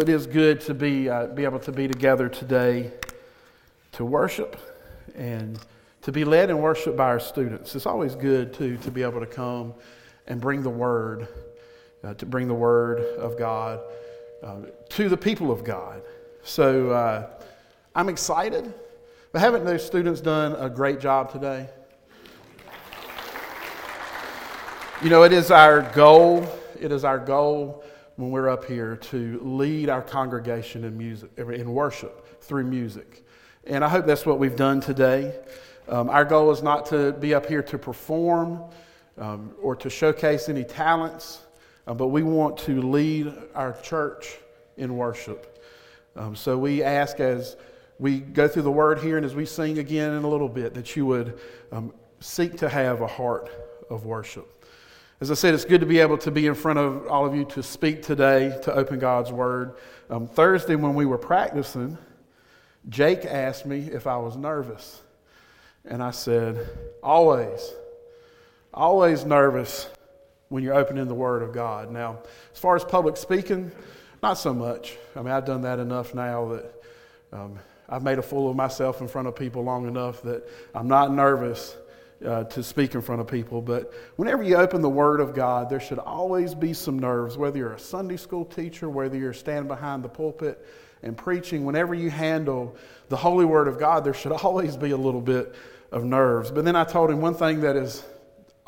It is good to be, uh, be able to be together today to worship and to be led in worship by our students. It's always good, too, to be able to come and bring the Word, uh, to bring the Word of God uh, to the people of God. So uh, I'm excited. But haven't those students done a great job today? You know, it is our goal, it is our goal when we're up here to lead our congregation in music, in worship through music. And I hope that's what we've done today. Um, our goal is not to be up here to perform um, or to showcase any talents, uh, but we want to lead our church in worship. Um, so we ask as we go through the word here and as we sing again in a little bit that you would um, seek to have a heart of worship. As I said, it's good to be able to be in front of all of you to speak today, to open God's Word. Um, Thursday, when we were practicing, Jake asked me if I was nervous. And I said, always, always nervous when you're opening the Word of God. Now, as far as public speaking, not so much. I mean, I've done that enough now that um, I've made a fool of myself in front of people long enough that I'm not nervous uh, to speak in front of people, but whenever you open the Word of God, there should always be some nerves, whether you're a Sunday school teacher, whether you're standing behind the pulpit and preaching, whenever you handle the Holy Word of God, there should always be a little bit of nerves. But then I told him one thing that is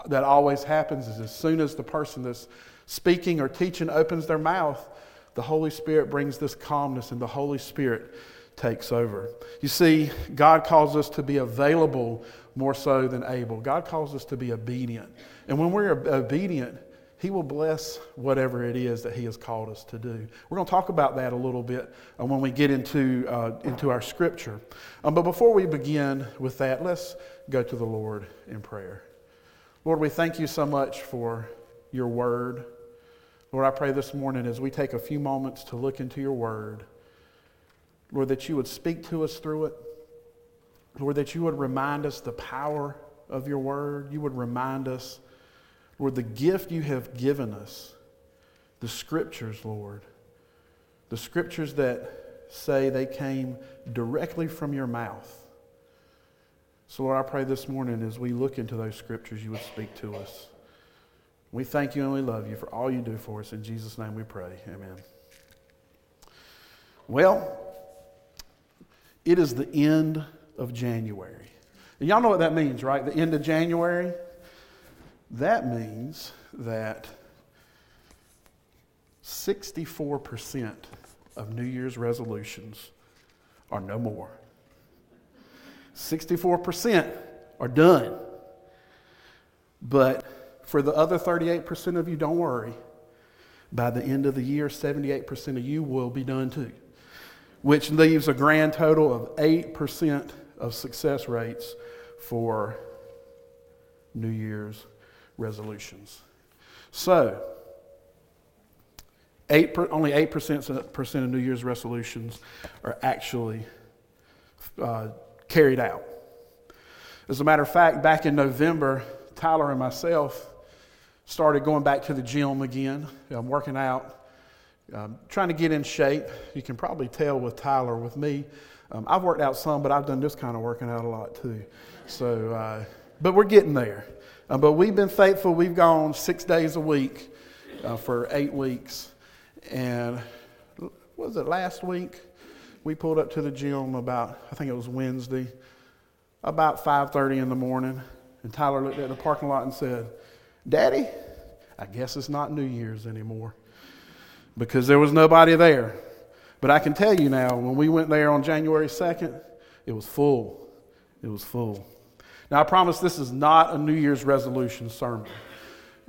that always happens is as soon as the person that's speaking or teaching opens their mouth, the Holy Spirit brings this calmness and the Holy Spirit takes over. You see, God calls us to be available more so than able. God calls us to be obedient. And when we're obedient, He will bless whatever it is that He has called us to do. We're going to talk about that a little bit uh, when we get into, uh, into our scripture. Um, but before we begin with that, let's go to the Lord in prayer. Lord, we thank you so much for your word. Lord, I pray this morning as we take a few moments to look into your word, Lord, that you would speak to us through it. Lord, that you would remind us the power of your word. You would remind us, Lord, the gift you have given us, the scriptures, Lord, the scriptures that say they came directly from your mouth. So, Lord, I pray this morning as we look into those scriptures, you would speak to us. We thank you and we love you for all you do for us. In Jesus' name we pray. Amen. Well, it is the end of January. And y'all know what that means, right? The end of January? That means that 64% of New Year's resolutions are no more. 64% are done. But for the other 38% of you, don't worry. By the end of the year, 78% of you will be done too, which leaves a grand total of 8% of success rates for New Year's resolutions. So, eight per, only 8% of New Year's resolutions are actually uh, carried out. As a matter of fact, back in November, Tyler and myself started going back to the gym again. I'm working out, um, trying to get in shape. You can probably tell with Tyler, with me, um, I've worked out some, but I've done this kind of working out a lot too. So, uh, but we're getting there. Um, but we've been faithful. We've gone six days a week uh, for eight weeks. And was it last week? We pulled up to the gym about, I think it was Wednesday, about 5.30 in the morning. And Tyler looked at the parking lot and said, Daddy, I guess it's not New Year's anymore. Because there was nobody there. But I can tell you now, when we went there on January 2nd, it was full. It was full. Now, I promise this is not a New Year's resolution sermon,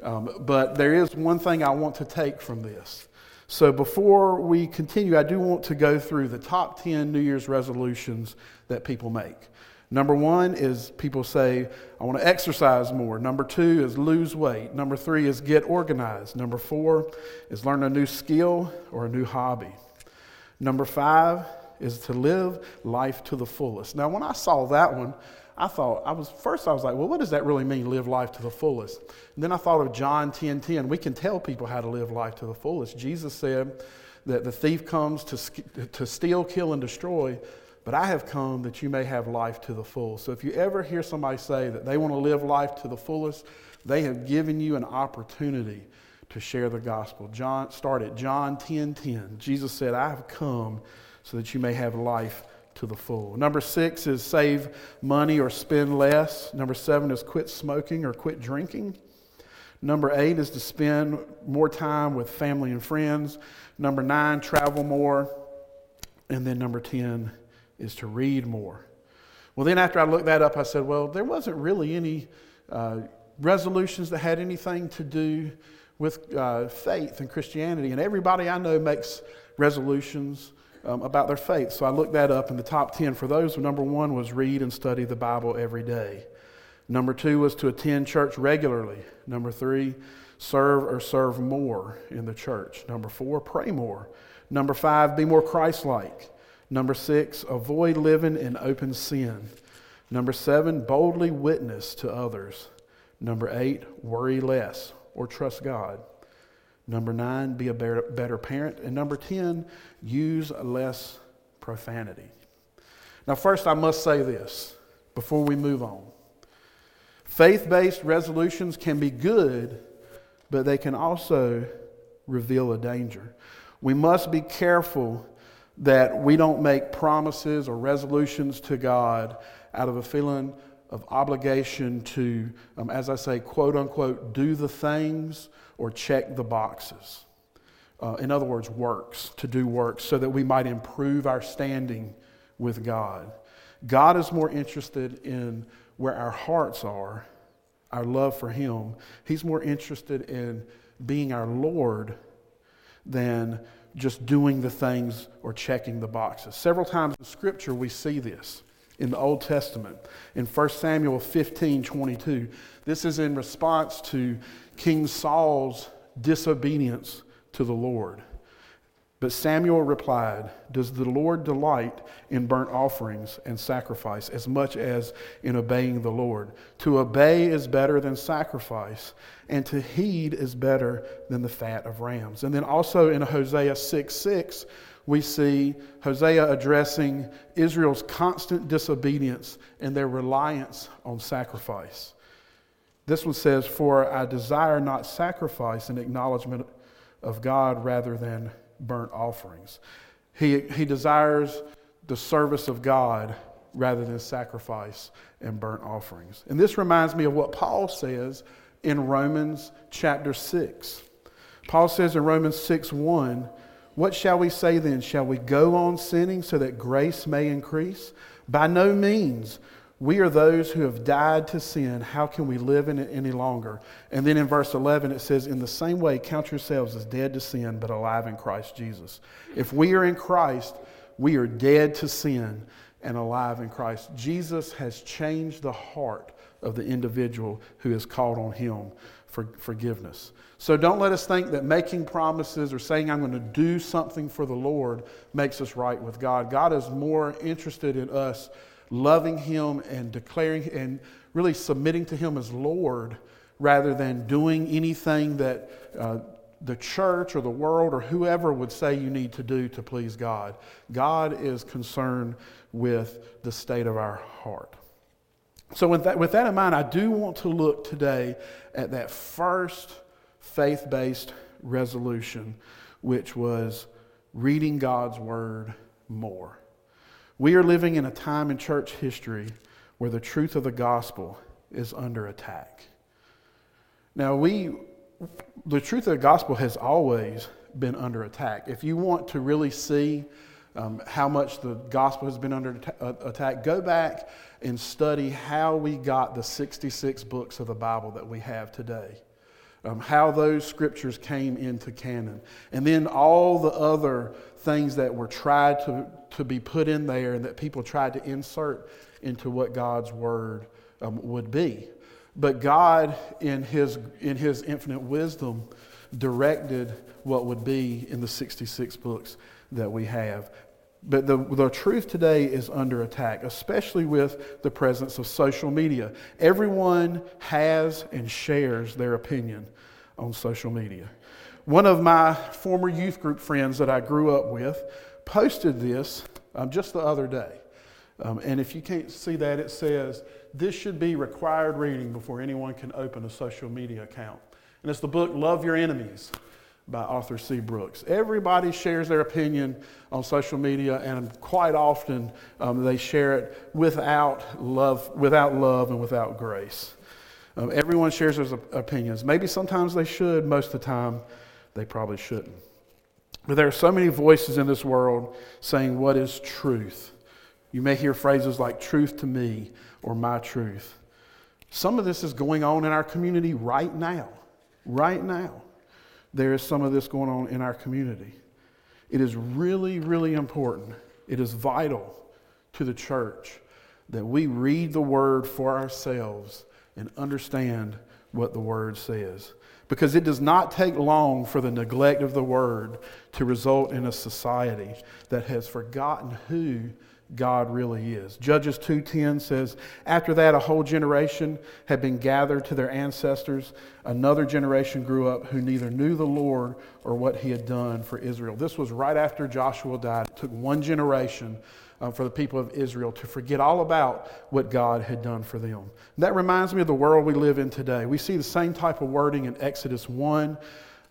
um, but there is one thing I want to take from this. So, before we continue, I do want to go through the top 10 New Year's resolutions that people make. Number one is people say, I want to exercise more. Number two is lose weight. Number three is get organized. Number four is learn a new skill or a new hobby. Number five is to live life to the fullest. Now, when I saw that one, I thought, I was first, I was like, well, what does that really mean, live life to the fullest? And then I thought of John 10 10. We can tell people how to live life to the fullest. Jesus said that the thief comes to, to steal, kill, and destroy, but I have come that you may have life to the full. So if you ever hear somebody say that they want to live life to the fullest, they have given you an opportunity to share the gospel. John started John 10 10. Jesus said, I have come so that you may have life to the full. Number six is save money or spend less. Number seven is quit smoking or quit drinking. Number eight is to spend more time with family and friends. Number nine, travel more. And then number 10 is to read more. Well, then after I looked that up, I said, well, there wasn't really any uh, resolutions that had anything to do with uh, faith and Christianity. And everybody I know makes resolutions um, about their faith. So I looked that up, and the top 10 for those, number one was read and study the Bible every day. Number two was to attend church regularly. Number three, serve or serve more in the church. Number four, pray more. Number five, be more Christ like. Number six, avoid living in open sin. Number seven, boldly witness to others. Number eight, worry less or trust God. Number nine, be a better, parent. And number 10, use less profanity. Now, first, I must say this before we move on. Faith based resolutions can be good, but they can also reveal a danger. We must be careful that we don't make promises or resolutions to God out of a feeling of obligation to, um, as I say, quote unquote, do the things or check the boxes. Uh, in other words, works, to do works, so that we might improve our standing with God. God is more interested in where our hearts are, our love for Him. He's more interested in being our Lord than just doing the things or checking the boxes. Several times in Scripture, we see this in the Old Testament. In 1 Samuel 15 22, this is in response to King Saul's disobedience to the Lord. But Samuel replied, Does the Lord delight in burnt offerings and sacrifice as much as in obeying the Lord? To obey is better than sacrifice, and to heed is better than the fat of rams. And then also in Hosea 6 6, we see Hosea addressing Israel's constant disobedience and their reliance on sacrifice. This one says, For I desire not sacrifice and acknowledgement of God rather than burnt offerings. He, he desires the service of God rather than sacrifice and burnt offerings. And this reminds me of what Paul says in Romans chapter 6. Paul says in Romans 6 1, What shall we say then? Shall we go on sinning so that grace may increase? By no means. We are those who have died to sin. How can we live in it any longer? And then in verse 11, it says, In the same way, count yourselves as dead to sin, but alive in Christ Jesus. If we are in Christ, we are dead to sin and alive in Christ. Jesus has changed the heart of the individual who has called on him for forgiveness. So don't let us think that making promises or saying I'm going to do something for the Lord makes us right with God. God is more interested in us loving Him and declaring and really submitting to Him as Lord rather than doing anything that uh, the church or the world or whoever would say you need to do to please God. God is concerned with the state of our heart. So, with that, with that in mind, I do want to look today at that first faith based resolution, which was reading God's Word more. We are living in a time in church history where the truth of the gospel is under attack. Now, we, the truth of the gospel has always been under attack. If you want to really see um, how much the gospel has been under uh, attack, go back and study how we got the 66 books of the Bible that we have today. Um, how those scriptures came into canon. And then all the other things that were tried to, to be put in there and that people tried to insert into what God's word um, would be. But God, in his, in his infinite wisdom, directed what would be in the 66 books that we have. But the, the truth today is under attack, especially with the presence of social media. Everyone has and shares their opinion on social media. One of my former youth group friends that I grew up with posted this um, just the other day. Um, and if you can't see that, it says, This should be required reading before anyone can open a social media account. And it's the book Love Your Enemies by Arthur C. Brooks. Everybody shares their opinion on social media, and quite often um, they share it without love, without love and without grace. Um, everyone shares their opinions. Maybe sometimes they should, most of the time they probably shouldn't. But there are so many voices in this world saying, What is truth? You may hear phrases like truth to me or my truth. Some of this is going on in our community right now. Right now there is some of this going on in our community. It is really, really important. It is vital to the church that we read the word for ourselves and understand what the word says. Because it does not take long for the neglect of the word to result in a society that has forgotten who God really is. Judges 2:10 says, "After that a whole generation had been gathered to their ancestors. Another generation grew up who neither knew the Lord or what he had done for Israel." This was right after Joshua died. It took one generation uh, for the people of Israel to forget all about what God had done for them. And that reminds me of the world we live in today. We see the same type of wording in Exodus 1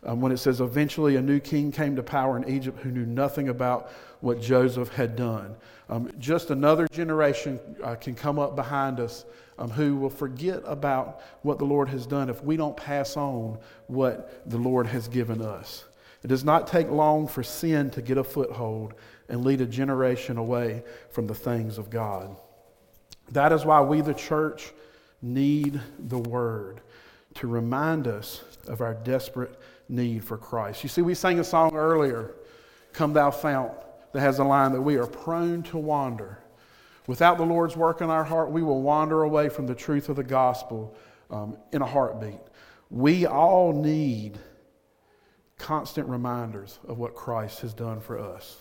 um, when it says, Eventually a new king came to power in Egypt who knew nothing about what Joseph had done. Um, just another generation uh, can come up behind us um, who will forget about what the Lord has done if we don't pass on what the Lord has given us. It does not take long for sin to get a foothold and lead a generation away from the things of God. That is why we, the church, need the Word to remind us of our desperate need for Christ. You see, we sang a song earlier, Come Thou Fount, that has a line that we are prone to wander. Without the Lord's work in our heart, we will wander away from the truth of the gospel um, in a heartbeat. We all need constant reminders of what Christ has done for us.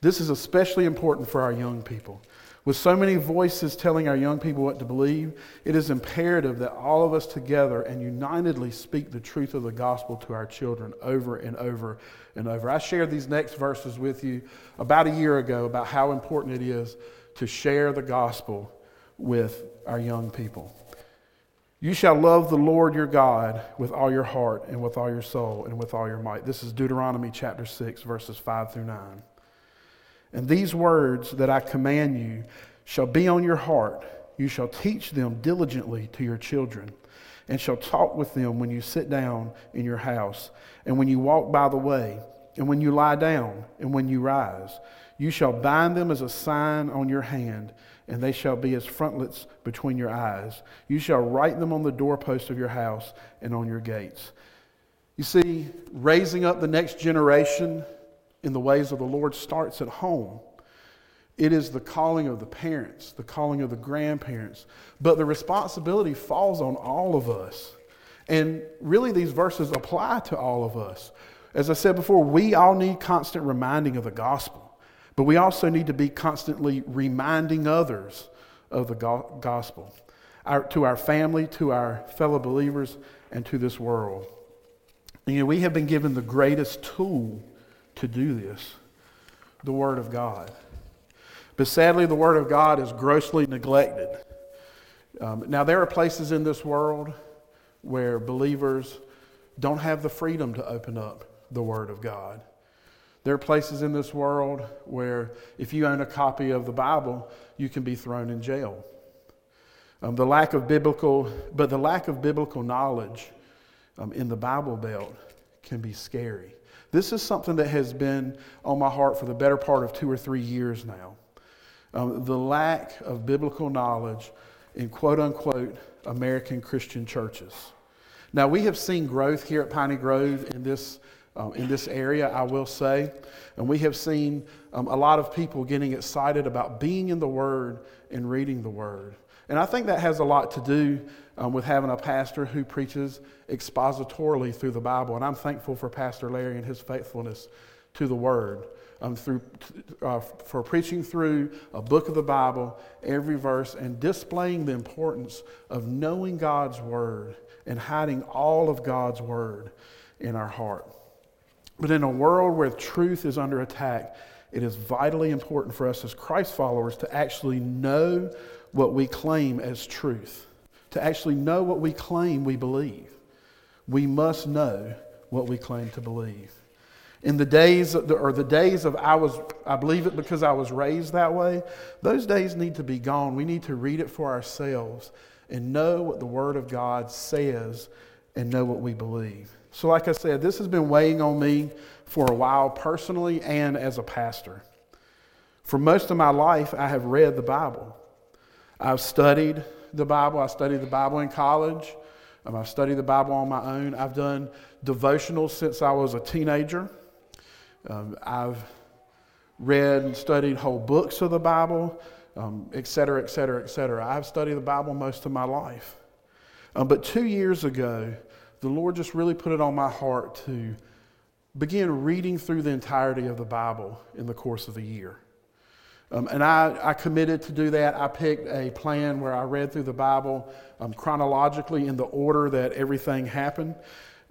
This is especially important for our young people. With so many voices telling our young people what to believe, it is imperative that all of us together and unitedly speak the truth of the gospel to our children over and over and over. I shared these next verses with you about a year ago about how important it is to share the gospel with our young people. You shall love the Lord your God with all your heart and with all your soul and with all your might. This is Deuteronomy chapter 6, verses 5 through 9. And these words that I command you shall be on your heart. You shall teach them diligently to your children, and shall talk with them when you sit down in your house, and when you walk by the way, and when you lie down, and when you rise. You shall bind them as a sign on your hand, and they shall be as frontlets between your eyes. You shall write them on the doorpost of your house and on your gates. You see, raising up the next generation in the ways of the Lord starts at home. It is the calling of the parents, the calling of the grandparents, but the responsibility falls on all of us. And really, these verses apply to all of us. As I said before, we all need constant reminding of the gospel, but we also need to be constantly reminding others of the gospel our, to our family, to our fellow believers, and to this world. You know, we have been given the greatest tool to do this the Word of God. But sadly, the Word of God is grossly neglected. Um, now, there are places in this world where believers don't have the freedom to open up the Word of God. There are places in this world where if you own a copy of the Bible, you can be thrown in jail. Um, the lack of biblical, but the lack of biblical knowledge um, in the Bible Belt can be scary. This is something that has been on my heart for the better part of two or three years now. Um, the lack of biblical knowledge in quote unquote American Christian churches. Now, we have seen growth here at Piney Grove in this, um, in this area, I will say. And we have seen um, a lot of people getting excited about being in the Word and reading the Word. And I think that has a lot to do um, with having a pastor who preaches expositorily through the Bible. And I'm thankful for Pastor Larry and his faithfulness to the Word. Um, through, uh, for preaching through a book of the Bible, every verse, and displaying the importance of knowing God's Word and hiding all of God's Word. in our heart. But in a world where truth is under attack, it is vitally important for us as Christ followers to actually know what we claim as truth, to actually know what we claim we believe. We must know what we claim to believe. In the days, or the days of I was, I believe it because I was raised that way, those days need to be gone. We need to read it for ourselves and know what the Word of God says and know what we believe. So, like I said, this has been weighing on me for a while personally and as a pastor. For most of my life, I have read the Bible. I've studied the Bible. I studied the Bible in college. Um, I've studied the Bible on my own. I've done devotionals since I was a teenager. Um, I've read and studied whole books of the Bible, um, et cetera, et cetera, et cetera. I've studied the Bible most of my life. Um, but two years ago, the Lord just really put it on my heart to begin reading through the entirety of the Bible in the course of the year. Um, and I, I, committed to do that. I picked a plan where I read through the Bible um, chronologically in the order that everything happened.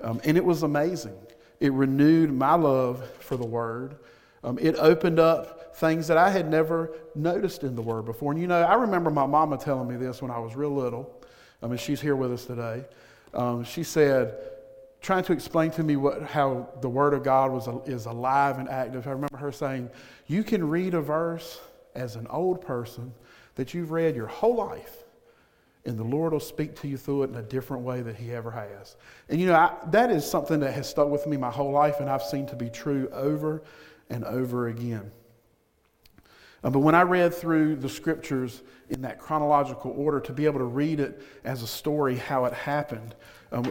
Um, and it was amazing. It renewed my love for the Word. Um, it opened up things that I had never noticed in the Word before. And you know, I remember my mama telling me this when I was real little. I mean, she's here with us today. Um, she said, trying to explain to me what, how the Word of God was, is alive and active. I remember her saying, You can read a verse as an old person that you've read your whole life, and the Lord will speak to you through it in a different way that He ever has. And you know, I, that is something that has stuck with me my whole life, and I've seen to be true over and over again. Uh, but when I read through the scriptures in that chronological order, to be able to read it as a story, how it happened, um,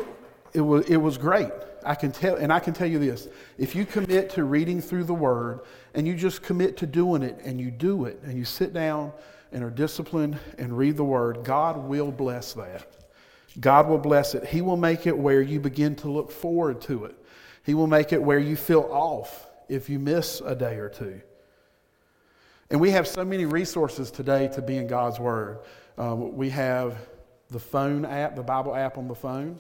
it was, it was great. I can tell, and I can tell you this if you commit to reading through the Word and you just commit to doing it and you do it and you sit down and are disciplined and read the Word, God will bless that. God will bless it. He will make it where you begin to look forward to it. He will make it where you feel off if you miss a day or two. And we have so many resources today to be in God's Word. Um, we have the phone app, the Bible app on the phone.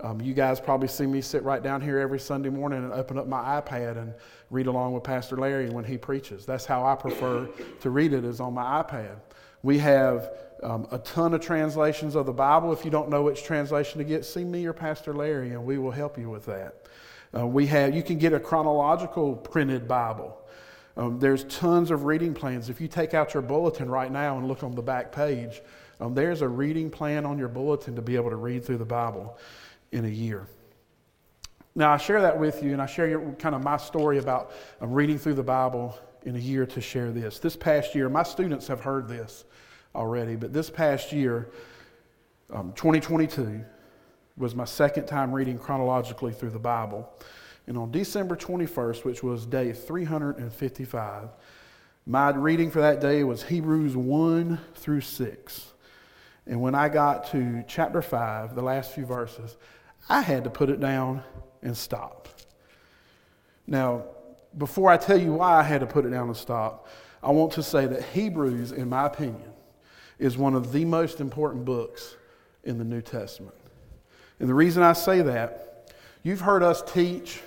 Um, you guys probably see me sit right down here every Sunday morning and open up my iPad and read along with Pastor Larry when he preaches. That's how I prefer to read it is on my iPad. We have um, a ton of translations of the Bible. If you don't know which translation to get, see me or Pastor Larry, and we will help you with that. Uh, we have you can get a chronological printed Bible. Um, there's tons of reading plans. If you take out your bulletin right now and look on the back page, um, there's a reading plan on your bulletin to be able to read through the Bible in a year. Now, I share that with you, and I share your, kind of my story about reading through the Bible in a year to share this. This past year, my students have heard this already, but this past year, um, 2022, was my second time reading chronologically through the Bible. And on December 21st, which was day 355, my reading for that day was Hebrews 1 through 6. And when I got to chapter 5, the last few verses, I had to put it down and stop. Now, before I tell you why I had to put it down and stop, I want to say that Hebrews, in my opinion, is one of the most important books in the New Testament. And the reason I say that, you've heard us teach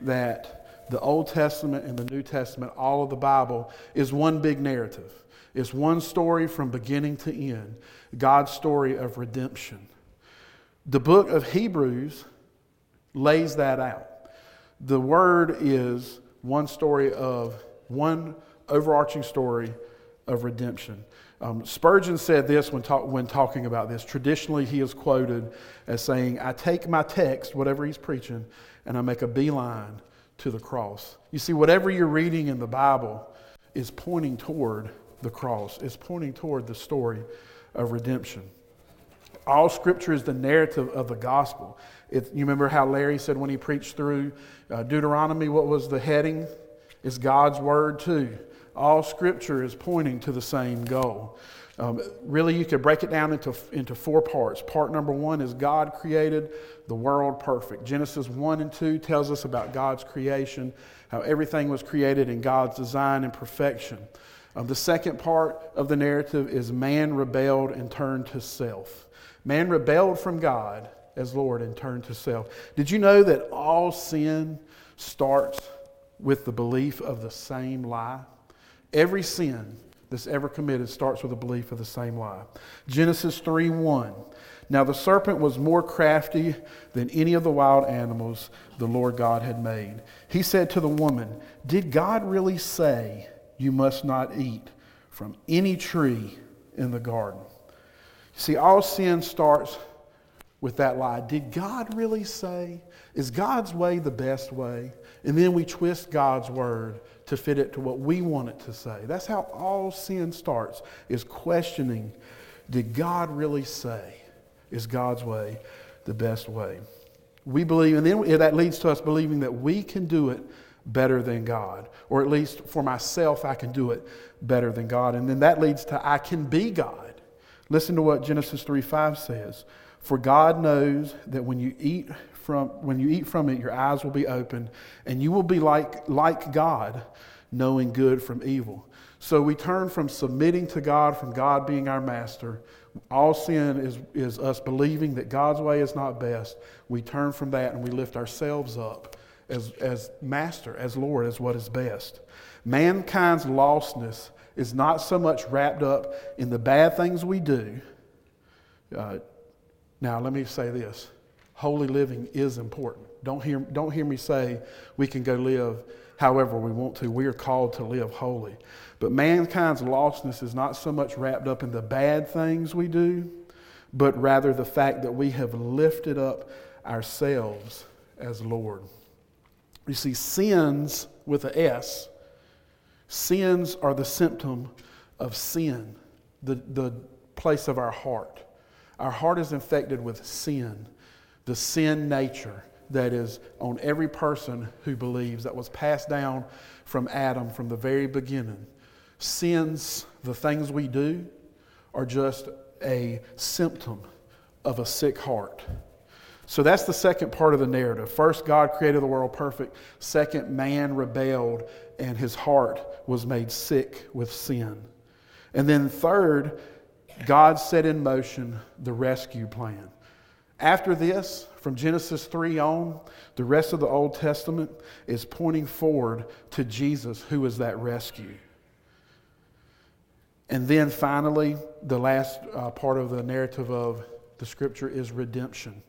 that the Old Testament and the New Testament, all of the Bible, is one big narrative. It's one story from beginning to end God's story of redemption. The book of Hebrews lays that out. The word is one story of one overarching story of redemption. Um, Spurgeon said this when, talk, when talking about this. Traditionally, he is quoted as saying, I take my text, whatever he's preaching, and I make a beeline to the cross. You see, whatever you're reading in the Bible is pointing toward the cross, is pointing toward the story of redemption. All scripture is the narrative of the gospel. It, you remember how Larry said when he preached through uh, Deuteronomy, what was the heading? It's God's word too. All scripture is pointing to the same goal. Um, really, you could break it down into, into four parts. Part number one is God created the world perfect. Genesis 1 and 2 tells us about God's creation, how everything was created in God's design and perfection. Um, the second part of the narrative is man rebelled and turned to self. Man rebelled from God as Lord and turned to self. Did you know that all sin starts with the belief of the same lie? Every sin that's ever committed starts with a belief of the same lie. Genesis 3 1. Now the serpent was more crafty than any of the wild animals the Lord God had made. He said to the woman, Did God really say you must not eat from any tree in the garden? See, all sin starts with that lie. Did God really say? Is God's way the best way? And then we twist God's word to fit it to what we want it to say. That's how all sin starts, is questioning, did God really say? Is God's way the best way? We believe, and then that leads to us believing that we can do it better than God. Or at least for myself, I can do it better than God. And then that leads to I can be God. Listen to what Genesis 3 5 says. For God knows that when you eat from, when you eat from it, your eyes will be opened, and you will be like, like God, knowing good from evil. So we turn from submitting to God, from God being our master. All sin is, is us believing that God's way is not best. We turn from that and we lift ourselves up as, as master, as Lord, as what is best. Mankind's lostness is not so much wrapped up in the bad things we do. Uh, now, let me say this holy living is important. Don't hear, don't hear me say we can go live however we want to. We are called to live holy. But mankind's lostness is not so much wrapped up in the bad things we do, but rather the fact that we have lifted up ourselves as Lord. You see, sins with a S, sins are the symptom of sin, the, the place of our heart. Our heart is infected with sin, the sin nature that is on every person who believes, that was passed down from Adam from the very beginning. Sins, the things we do, are just a symptom of a sick heart. So that's the second part of the narrative. First, God created the world perfect. Second, man rebelled and his heart was made sick with sin. And then, third, God set in motion the rescue plan. After this, from Genesis 3 on, the rest of the Old Testament is pointing forward to Jesus, who is that rescue. And then finally, the last uh, part of the narrative of the scripture is redemption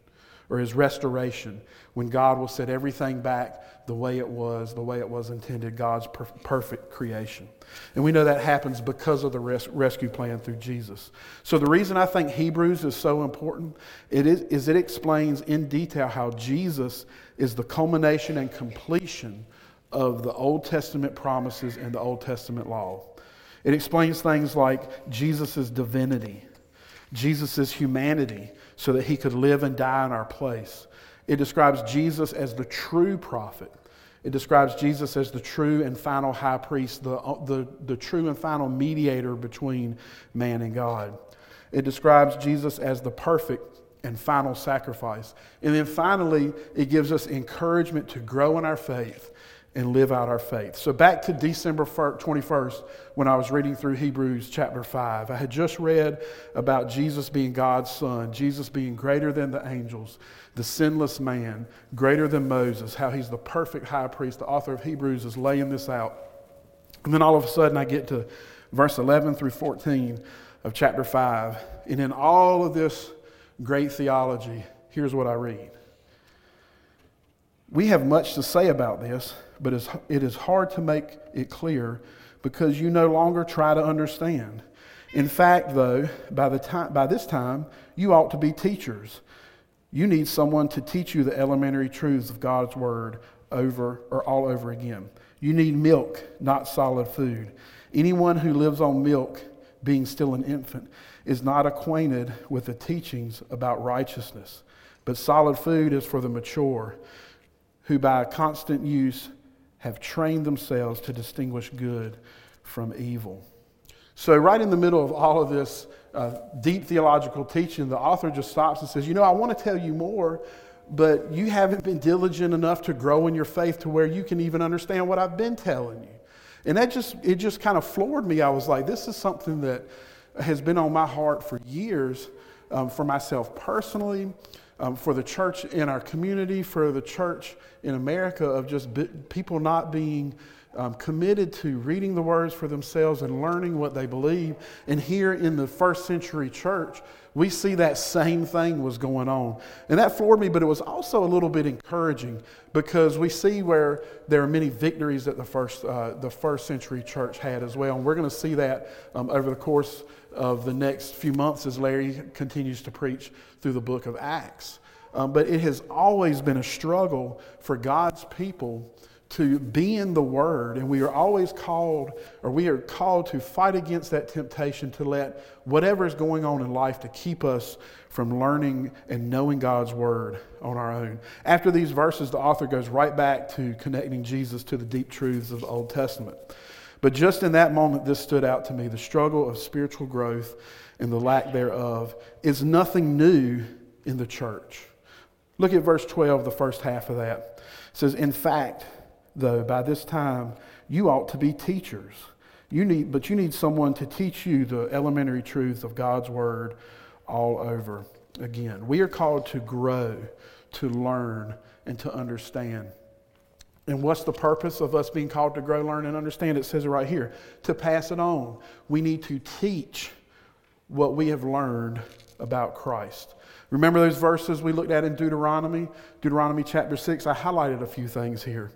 or his restoration, when God will set everything back the way it was, the way it was intended, God's per- perfect creation. And we know that happens because of the res- rescue plan through Jesus. So the reason I think Hebrews is so important it is, is it explains in detail how Jesus is the culmination and completion of the Old Testament promises and the Old Testament law. It explains things like Jesus' divinity, Jesus' humanity, so that he could live and die in our place. It describes Jesus as the true prophet. It describes Jesus as the true and final high priest, the, uh, the, the true and final mediator between man and God. It describes Jesus as the perfect and final sacrifice. And then finally, it gives us encouragement to grow in our faith and live out our faith. So, back to December 21st, when I was reading through Hebrews chapter 5, I had just read about Jesus being God's Son, Jesus being greater than the angels, the sinless man, greater than Moses, how he's the perfect high priest. The author of Hebrews is laying this out. And then all of a sudden, I get to verse 11 through 14 of chapter 5. And in all of this great theology, here's what I read. We have much to say about this but it is hard to make it clear because you no longer try to understand. In fact, though, by, the time, by this time, you ought to be teachers. You need someone to teach you the elementary truths of God's Word over or all over again. You need milk, not solid food. Anyone who lives on milk, being still an infant, is not acquainted with the teachings about righteousness. But solid food is for the mature, who by constant use have trained themselves to distinguish good from evil. So, right in the middle of all of this uh, deep theological teaching, the author just stops and says, You know, I want to tell you more, but you haven't been diligent enough to grow in your faith to where you can even understand what I've been telling you. And that just, it just kind of floored me. I was like, This is something that has been on my heart for years um, for myself personally, um, for the church in our community, for the church in America, of just people not being um, committed to reading the words for themselves and learning what they believe. And here in the first century church, we see that same thing was going on. And that floored me, but it was also a little bit encouraging because we see where there are many victories that the first, uh, the first century church had as well. And we're going to see that um, over the course of the next few months as Larry continues to preach through the book of Acts. Um, but it has always been a struggle for God's people to be in the Word, and we are always called, or we are called to fight against that temptation to let whatever is going on in life to keep us from learning and knowing God's Word on our own. After these verses, the author goes right back to connecting Jesus to the deep truths of the Old Testament. But just in that moment, this stood out to me the struggle of spiritual growth and the lack thereof is nothing new in the church. Look at verse 12, the first half of that. It says, In fact, though, by this time, you ought to be teachers. You need, but you need someone to teach you the elementary truths of God's Word all over again. We are called to grow, to learn, and to understand. And what's the purpose of us being called to grow, learn, and understand? It says it right here to pass it on. We need to teach what we have learned about Christ. Remember those verses we looked at in Deuteronomy? Deuteronomy chapter 6. I highlighted a few things here.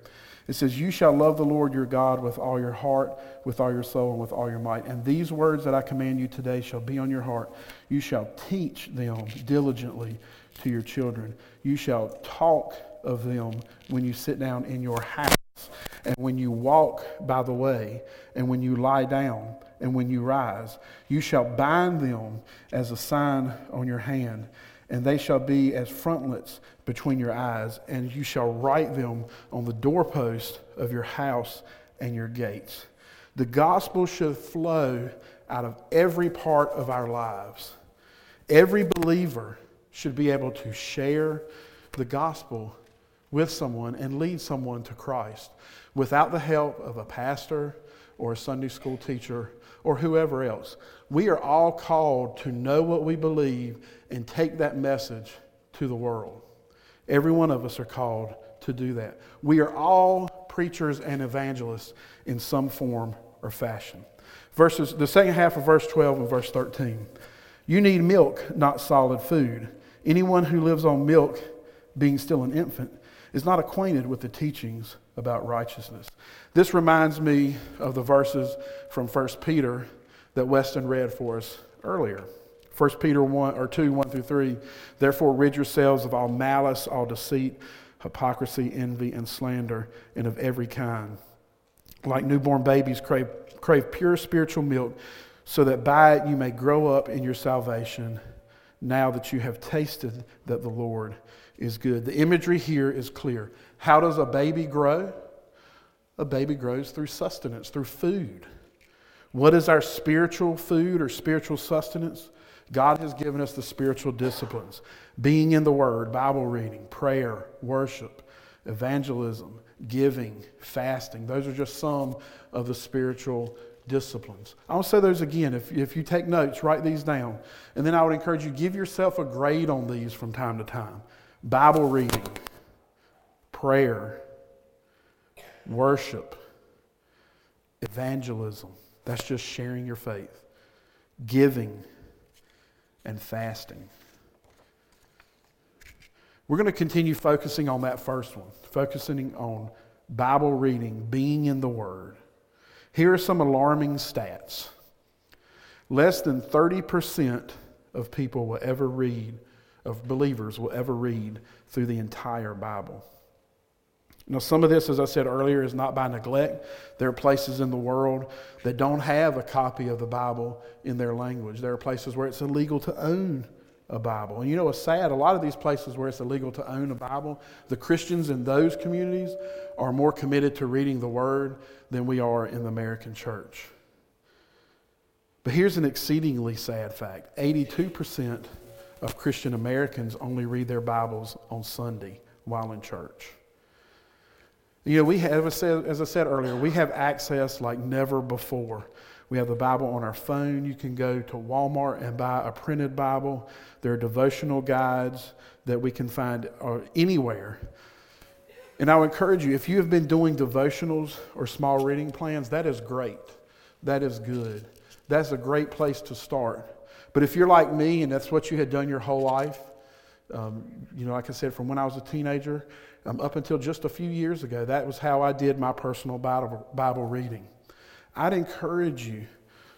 It says, You shall love the Lord your God with all your heart, with all your soul, and with all your might. And these words that I command you today shall be on your heart. You shall teach them diligently to your children. You shall talk of them when you sit down in your house, and when you walk by the way, and when you lie down, and when you rise. You shall bind them as a sign on your hand and they shall be as frontlets between your eyes, and you shall write them on the doorpost of your house and your gates. The gospel should flow out of every part of our lives. Every believer should be able to share the gospel with someone and lead someone to Christ without the help of a pastor or a Sunday school teacher or whoever else. We are all called to know what we believe and take that message to the world. Every one of us are called to do that. We are all preachers and evangelists in some form or fashion. Verses, the second half of verse 12 and verse 13. You need milk, not solid food. Anyone who lives on milk, being still an infant, is not acquainted with the teachings about righteousness. This reminds me of the verses from 1 Peter that Weston read for us earlier. 1 Peter 1 or 2, 1 through 3. Therefore, rid yourselves of all malice, all deceit, hypocrisy, envy, and slander, and of every kind. Like newborn babies, crave, crave pure spiritual milk, so that by it you may grow up in your salvation, now that you have tasted that the Lord is good. The imagery here is clear. How does a baby grow? A baby grows through sustenance, through food. What is our spiritual food or spiritual sustenance? God has given us the spiritual disciplines being in the Word, Bible reading, prayer, worship, evangelism, giving, fasting. Those are just some of the spiritual disciplines. I'll say those again. If, if you take notes, write these down. And then I would encourage you give yourself a grade on these from time to time Bible reading, prayer, worship, evangelism. That's just sharing your faith, giving and fasting. We're going to continue focusing on that first one, focusing on Bible reading, being in the Word. Here are some alarming stats. Less than 30% of people will ever read, of believers will ever read through the entire Bible. Now, some of this, as I said earlier, is not by neglect. There are places in the world that don't have a copy of the Bible in their language. There are places where it's illegal to own a Bible. And you know, it's sad, a lot of these places where it's illegal to own a Bible, the Christians in those communities are more committed to reading the Word than we are in the American church. But here's an exceedingly sad fact 82% of Christian Americans only read their Bibles on Sunday while in church. You know, we have, as I said earlier, we have access like never before. We have the Bible on our phone. You can go to Walmart and buy a printed Bible. There are devotional guides that we can find uh, anywhere. And I would encourage you, if you have been doing devotionals or small reading plans, that is great. That is good. That's a great place to start. But if you're like me and that's what you had done your whole life, um, you know, like I said, from when I was a teenager um, up until just a few years ago, that was how I did my personal Bible, Bible reading. I'd encourage you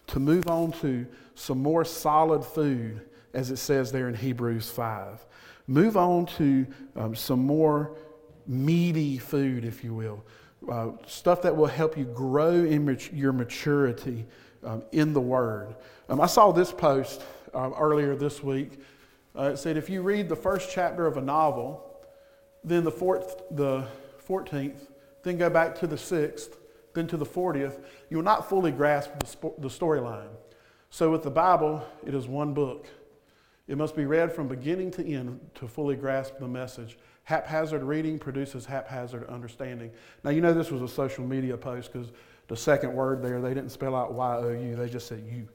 to move on to some more solid food, as it says there in Hebrews 5. Move on to um, some more meaty food, if you will. Uh, stuff that will help you grow in mat- your maturity um, in the Word. Um, I saw this post uh, earlier this week. Uh, it said if you read the first chapter of a novel, then the, fourth, the 14th, then go back to the 6th, then to the 40th, you will not fully grasp the, sp- the storyline. So with the Bible, it is one book. It must be read from beginning to end to fully grasp the message. Haphazard reading produces haphazard understanding. Now, you know this was a social media post because the second word there, they didn't spell out Y O U, they just said you.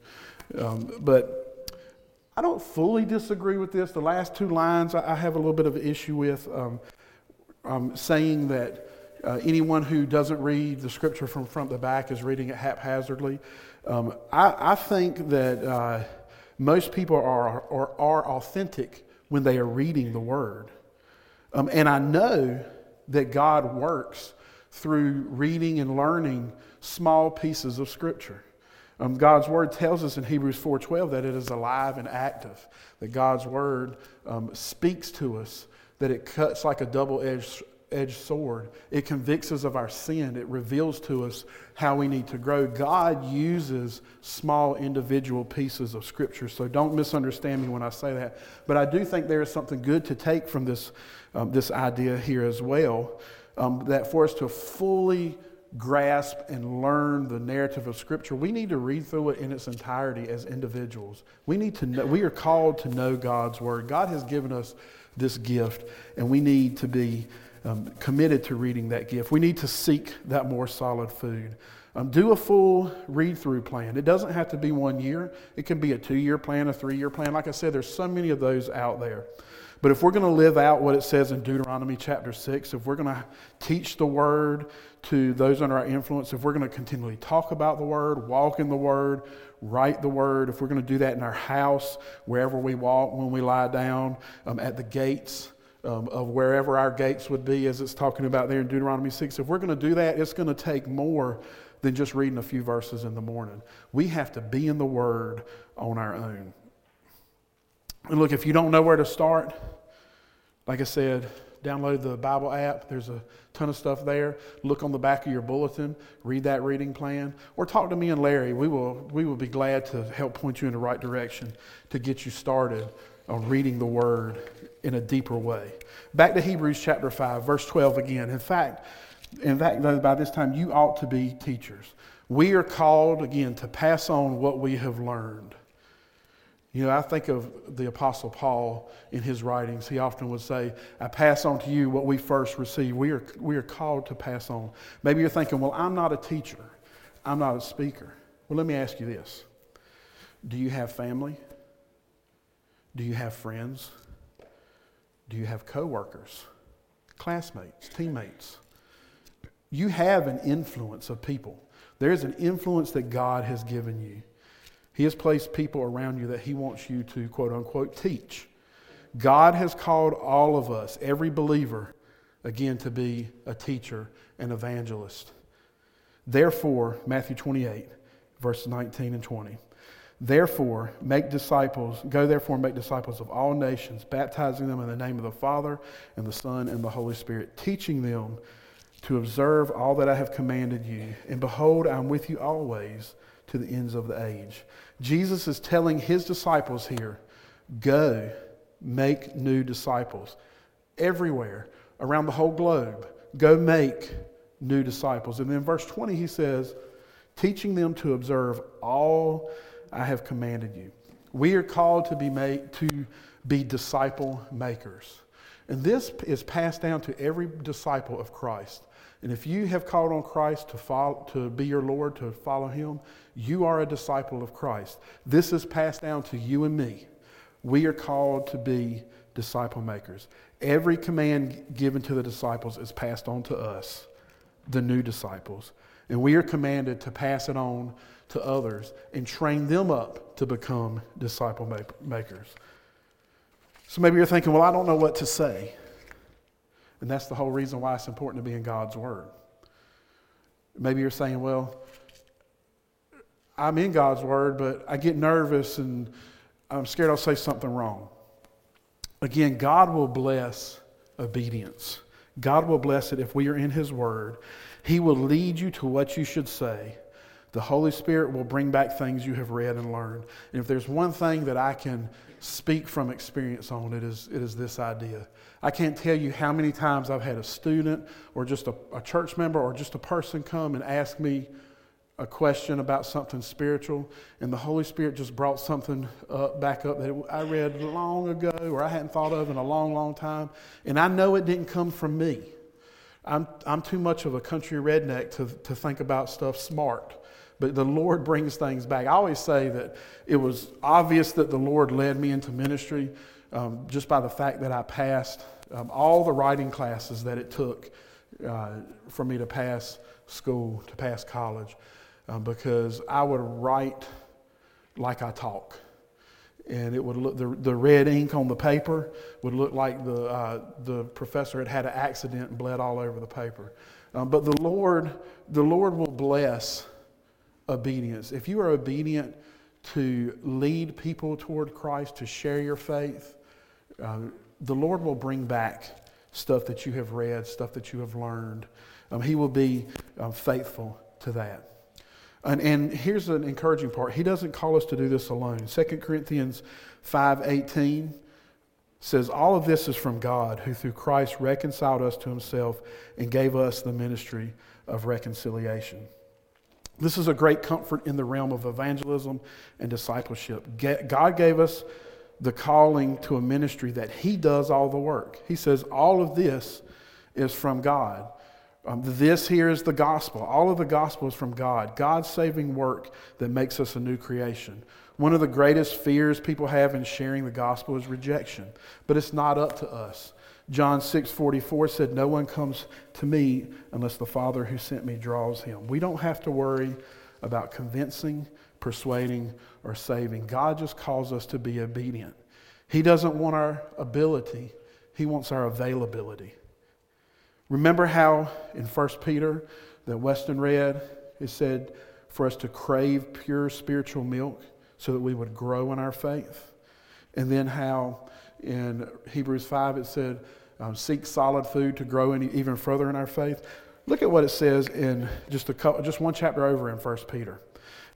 Um, but I don't fully disagree with this. The last two lines I, I have a little bit of an issue with um, um, saying that uh, anyone who doesn't read the scripture from front to back is reading it haphazardly. Um, I, I, think that uh, most people are, are, are authentic when they are reading the word. Um, and I know that God works through reading and learning small pieces of Scripture. Um, God's Word tells us in Hebrews 4.12 that it is alive and active, that God's Word um, speaks to us, that it cuts like a double-edged edged sword. It convicts us of our sin. It reveals to us how we need to grow. God uses small individual pieces of Scripture, so don't misunderstand me when I say that. But I do think there is something good to take from this, um, this idea here as well, um, that for us to fully grasp and learn the narrative of Scripture, we need to read through it in its entirety as individuals. We need to know, we are called to know God's Word. God has given us this gift, and we need to be um, committed to reading that gift. We need to seek that more solid food. Um, do a full read through plan. It doesn't have to be one year, it can be a two year plan, a three year plan. Like I said, there's so many of those out there. But if we're going to live out what it says in Deuteronomy chapter 6, if we're going to teach the word to those under our influence, if we're going to continually talk about the word, walk in the word, write the word, if we're going to do that in our house, wherever we walk, when we lie down, um, at the gates, um, of wherever our gates would be, as it's talking about there in Deuteronomy 6. If we're going to do that, it's going to take more than just reading a few verses in the morning. We have to be in the Word on our own. And look, if you don't know where to start, like I said, download the Bible app. There's a ton of stuff there. Look on the back of your bulletin, read that reading plan, or talk to me and Larry. We will, we will be glad to help point you in the right direction to get you started on reading the Word in a deeper way. Back to Hebrews chapter 5, verse 12 again. In fact, in fact, by this time, you ought to be teachers. We are called, again, to pass on what we have learned. You know, I think of the Apostle Paul in his writings. He often would say, I pass on to you what we first received. We are, we are called to pass on. Maybe you're thinking, well, I'm not a teacher, I'm not a speaker. Well, let me ask you this Do you have family? Do you have friends? Do you have coworkers, classmates, teammates? You have an influence of people. There's an influence that God has given you. He has placed people around you that He wants you to, quote unquote, teach. God has called all of us, every believer, again, to be a teacher and evangelist. Therefore, Matthew 28, verse 19 and 20. Therefore, make disciples, go therefore and make disciples of all nations, baptizing them in the name of the Father and the Son and the Holy Spirit, teaching them to observe all that I have commanded you. And behold, I'm with you always to the ends of the age. Jesus is telling his disciples here go make new disciples everywhere around the whole globe. Go make new disciples. And then verse 20, he says, teaching them to observe all I have commanded you. We are called to be made to be disciple makers. And this is passed down to every disciple of Christ. And if you have called on Christ to, follow, to be your Lord, to follow him, you are a disciple of Christ. This is passed down to you and me. We are called to be disciple makers. Every command given to the disciples is passed on to us, the new disciples. And we are commanded to pass it on to others and train them up to become disciple makers. So maybe you're thinking, well, I don't know what to say. And that's the whole reason why it's important to be in God's Word. Maybe you're saying, well, I'm in God's Word, but I get nervous and I'm scared I'll say something wrong. Again, God will bless obedience. God will bless it if we are in His Word. He will lead you to what you should say. The Holy Spirit will bring back things you have read and learned. And if there's one thing that I can speak from experience on, it is, it is this idea. I can't tell you how many times I've had a student or just a, a church member or just a person come and ask me a question about something spiritual, and the Holy Spirit just brought something up, back up that I read long ago or I hadn't thought of in a long, long time. And I know it didn't come from me. I'm, I'm too much of a country redneck to, to think about stuff smart. But the Lord brings things back. I always say that it was obvious that the Lord led me into ministry um, just by the fact that I passed um, all the writing classes that it took uh, for me to pass school, to pass college um, because I would write like I talk. And it would look, the, the red ink on the paper would look like the, uh, the professor had had an accident and bled all over the paper. Um, but the Lord, the Lord will bless obedience. If you are obedient to lead people toward Christ, to share your faith, uh, the Lord will bring back stuff that you have read, stuff that you have learned. Um, he will be uh, faithful to that. And, and here's an encouraging part. He doesn't call us to do this alone. 2 Corinthians 5.18 says, All of this is from God, who through Christ reconciled us to himself and gave us the ministry of reconciliation. This is a great comfort in the realm of evangelism and discipleship. God gave us the calling to a ministry that He does all the work. He says, All of this is from God. Um, this here is the gospel. All of the gospel is from God, God's saving work that makes us a new creation. One of the greatest fears people have in sharing the gospel is rejection, but it's not up to us. John 6 44 said, No one comes to me unless the Father who sent me draws him. We don't have to worry about convincing, persuading, or saving. God just calls us to be obedient. He doesn't want our ability, He wants our availability. Remember how in 1 Peter that Weston read, it said for us to crave pure spiritual milk so that we would grow in our faith? And then how in Hebrews 5 it said, um, seek solid food to grow in, even further in our faith. Look at what it says in just, a couple, just one chapter over in 1 Peter.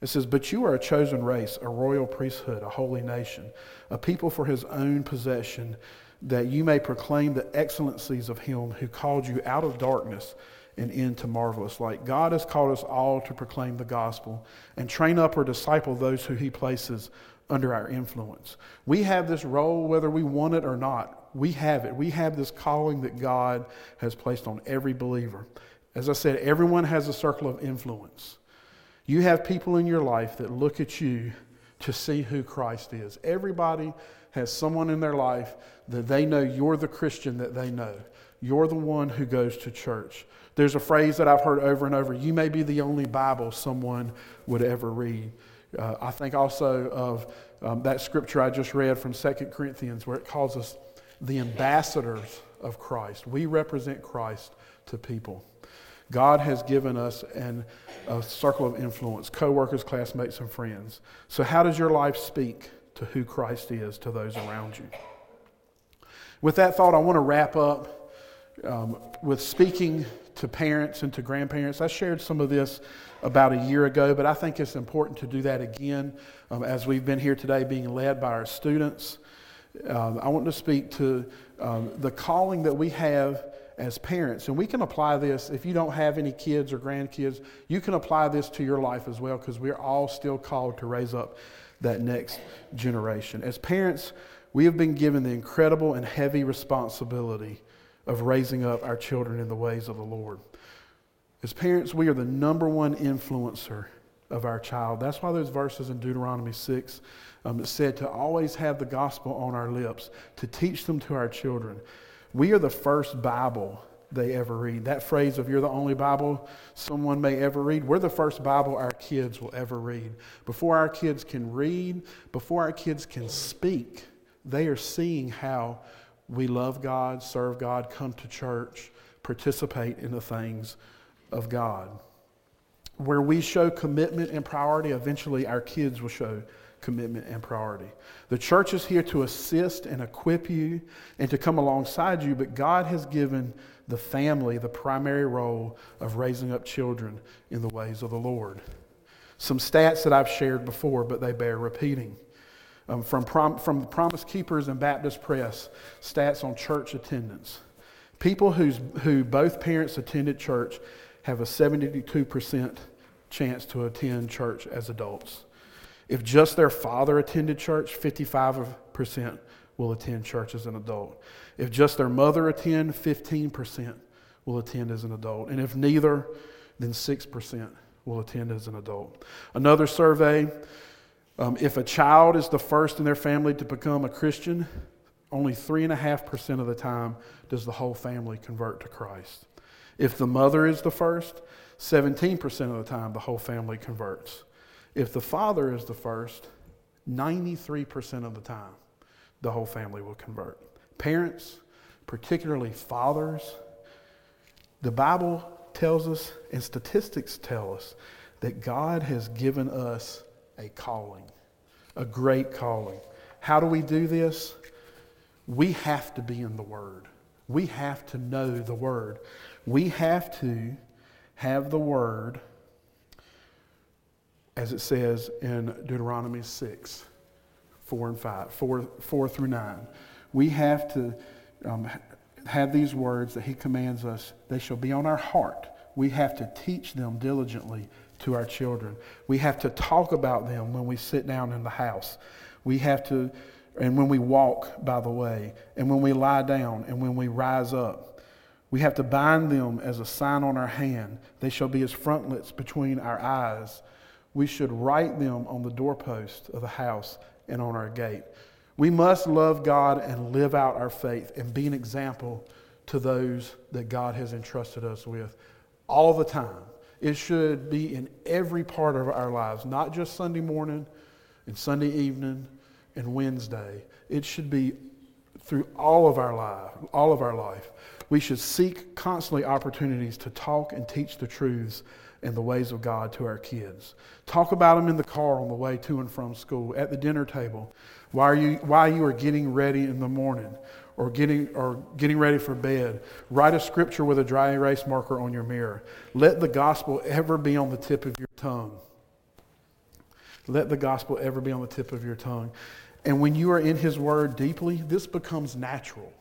It says, But you are a chosen race, a royal priesthood, a holy nation, a people for his own possession that you may proclaim the excellencies of him who called you out of darkness and into marvelous light. God has called us all to proclaim the gospel and train up or disciple those who he places under our influence. We have this role whether we want it or not. We have it. We have this calling that God has placed on every believer. As I said, everyone has a circle of influence. You have people in your life that look at you to see who Christ is. Everybody has someone in their life that they know you're the Christian that they know. You're the one who goes to church. There's a phrase that I've heard over and over you may be the only Bible someone would ever read. Uh, I think also of um, that scripture I just read from 2 Corinthians where it calls us the ambassadors of Christ. We represent Christ to people. God has given us an, a circle of influence, co-workers, classmates, and friends. So how does your life speak to who Christ is to those around you? With that thought, I want to wrap up um, with speaking to parents and to grandparents. I shared some of this about a year ago, but I think it's important to do that again um, as we've been here today being led by our students. Um, I want to speak to um, the calling that we have as parents. And we can apply this, if you don't have any kids or grandkids, you can apply this to your life as well because we're all still called to raise up that next generation. As parents, We have been given the incredible and heavy responsibility of raising up our children in the ways of the Lord. As parents, we are the number one influencer of our child. That's why those verses in Deuteronomy 6 um, said to always have the gospel on our lips, to teach them to our children. We are the first Bible they ever read. That phrase of you're the only Bible someone may ever read, we're the first Bible our kids will ever read. Before our kids can read, before our kids can speak, they are seeing how we love God, serve God, come to church, participate in the things of God. Where we show commitment and priority, eventually our kids will show commitment and priority. The church is here to assist and equip you and to come alongside you, but God has given the family the primary role of raising up children in the ways of the Lord. Some stats that I've shared before, but they bear repeating. Um, from, prom, from the Promise Keepers and Baptist Press, stats on church attendance. People whose, who both parents attended church have a 72% chance to attend church as adults. If just their father attended church, 55% will attend church as an adult. If just their mother attend, 15% will attend as an adult. And if neither, then 6% will attend as an adult. Another survey um, if a child is the first in their family to become a Christian, only 3.5% of the time does the whole family convert to Christ. If the mother is the first, 17% of the time the whole family converts. If the father is the first, 93% of the time the whole family will convert. Parents, particularly fathers, the Bible tells us and statistics tell us that God has given us a calling, a great calling. How do we do this? We have to be in the Word. We have to know the Word. We have to have the Word, as it says in Deuteronomy 6, 4 and 5, 4, 4 through 9. We have to um, have these words that He commands us. They shall be on our heart. We have to teach them diligently to our children. We have to talk about them when we sit down in the house. We have to, and when we walk by the way, and when we lie down, and when we rise up. We have to bind them as a sign on our hand. They shall be as frontlets between our eyes. We should write them on the doorpost of the house and on our gate. We must love God and live out our faith and be an example to those that God has entrusted us with all the time. It should be in every part of our lives, not just Sunday morning and Sunday evening and Wednesday. It should be through all of our life, all of our life. We should seek constantly opportunities to talk and teach the truths and the ways of God to our kids. Talk about them in the car on the way to and from school, at the dinner table, while you, while you are getting ready in the morning, or getting, or getting ready for bed. Write a scripture with a dry erase marker on your mirror. Let the gospel ever be on the tip of your tongue. Let the gospel ever be on the tip of your tongue. And when you are in His Word deeply, this becomes natural.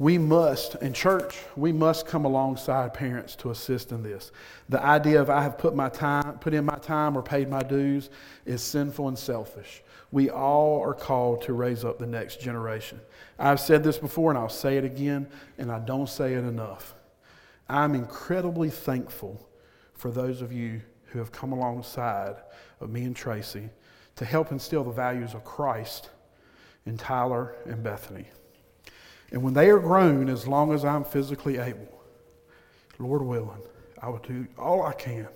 We must, in church, we must come alongside parents to assist in this. The idea of I have put my time, put in my time or paid my dues is sinful and selfish. We all are called to raise up the next generation. I've said this before and I'll say it again, and I don't say it enough. I'm incredibly thankful for those of you who have come alongside of me and Tracy to help instill the values of Christ in Tyler and Bethany. And when they are grown, as long as I'm physically able, Lord willing, I will do all I can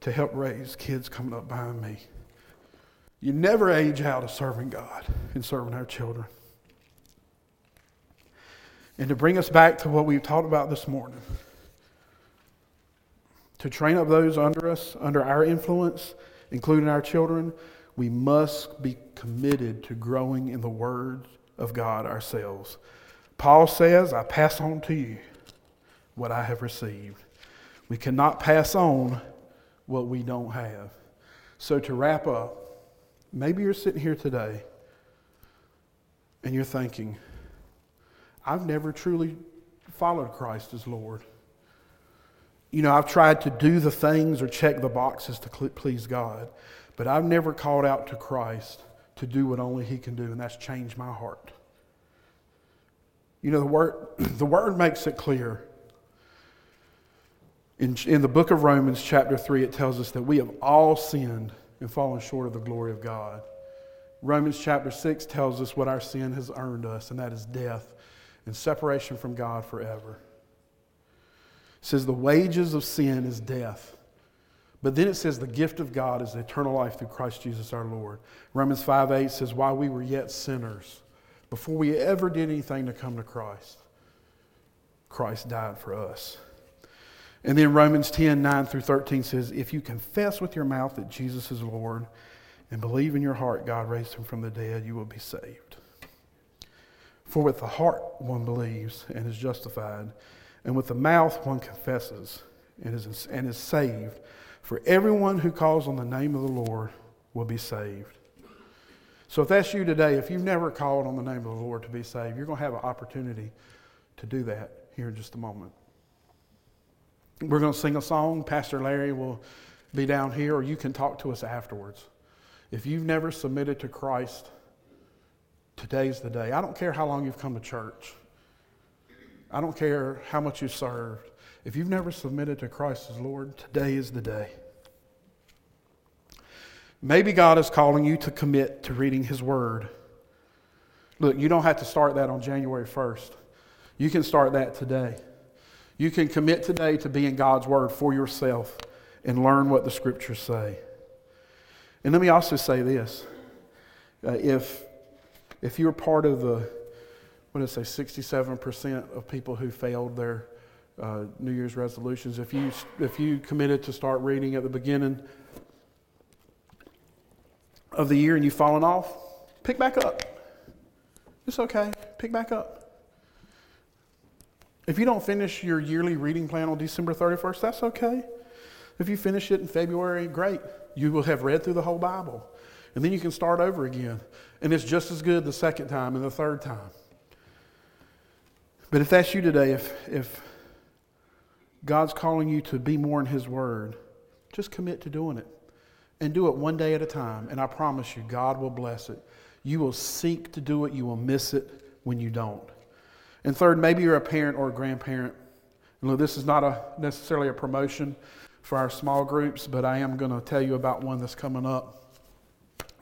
to help raise kids coming up behind me. You never age out of serving God and serving our children. And to bring us back to what we've talked about this morning, to train up those under us, under our influence, including our children, we must be committed to growing in the words of God ourselves. Paul says, I pass on to you what I have received. We cannot pass on what we don't have. So, to wrap up, Maybe you're sitting here today and you're thinking, I've never truly followed Christ as Lord. You know, I've tried to do the things or check the boxes to please God, but I've never called out to Christ to do what only He can do, and that's change my heart. You know, the word, the word makes it clear. In, in the book of Romans, chapter 3, it tells us that we have all sinned and fallen short of the glory of God. Romans chapter 6 tells us what our sin has earned us, and that is death and separation from God forever. It says the wages of sin is death. But then it says the gift of God is eternal life through Christ Jesus our Lord. Romans 5 8 says, While we were yet sinners, before we ever did anything to come to Christ, Christ died for us. And then Romans 10 9 through 13 says, If you confess with your mouth that Jesus is Lord and believe in your heart God raised him from the dead, you will be saved. For with the heart one believes and is justified, and with the mouth one confesses and is, and is saved. For everyone who calls on the name of the Lord will be saved. So if that's you today, if you've never called on the name of the Lord to be saved, you're going to have an opportunity to do that here in just a moment. We're going to sing a song. Pastor Larry will be down here, or you can talk to us afterwards. If you've never submitted to Christ, today's the day. I don't care how long you've come to church, I don't care how much you've served. If you've never submitted to Christ as Lord, today is the day. Maybe God is calling you to commit to reading His Word. Look, you don't have to start that on January 1st. You can start that today. You can commit today to being God's Word for yourself and learn what the Scriptures say. And let me also say this. Uh, if, if you're part of the, what did I say, 67% of people who failed their uh, New Year's resolutions, if you, if you committed to start reading at the beginning of the year and you've fallen off, pick back up. It's okay. Pick back up. If you don't finish your yearly reading plan on December 31st, that's okay. If you finish it in February, great. You will have read through the whole Bible. And then you can start over again. And it's just as good the second time and the third time. But if that's you today, if, if God's calling you to be more in His Word, just commit to doing it. And do it one day at a time. And I promise you, God will bless it. You will seek to do it, you will miss it when you don't. And third, maybe you're a parent or a grandparent. And look, this is not a, necessarily a promotion for our small groups, but I am going to tell you about one that's coming up.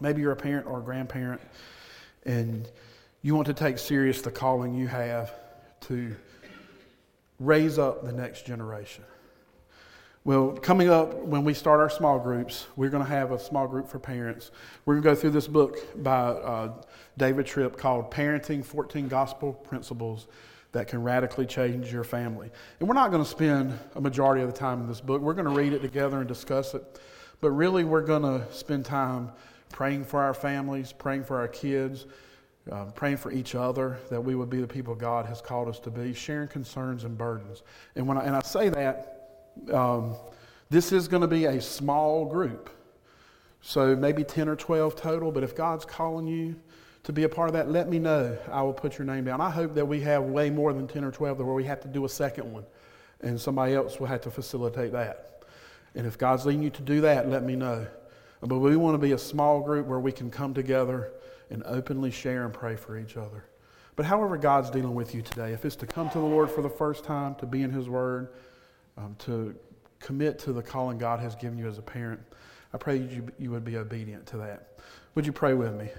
Maybe you're a parent or a grandparent, and you want to take serious the calling you have to raise up the next generation. Well, coming up when we start our small groups, we're going to have a small group for parents. We're going to go through this book by uh, David Tripp called Parenting 14 Gospel Principles that can radically change your family. And we're not going to spend a majority of the time in this book. We're going to read it together and discuss it. But really, we're going to spend time praying for our families, praying for our kids, uh, praying for each other, that we would be the people God has called us to be, sharing concerns and burdens. And, when I, and I say that, um, this is going to be a small group. So maybe 10 or 12 total, but if God's calling you, to be a part of that, let me know. I will put your name down. I hope that we have way more than 10 or 12 where we have to do a second one and somebody else will have to facilitate that. And if God's leading you to do that, let me know. But we want to be a small group where we can come together and openly share and pray for each other. But however God's dealing with you today, if it's to come to the Lord for the first time, to be in His Word, um, to commit to the calling God has given you as a parent, I pray you, you would be obedient to that. Would you pray with me?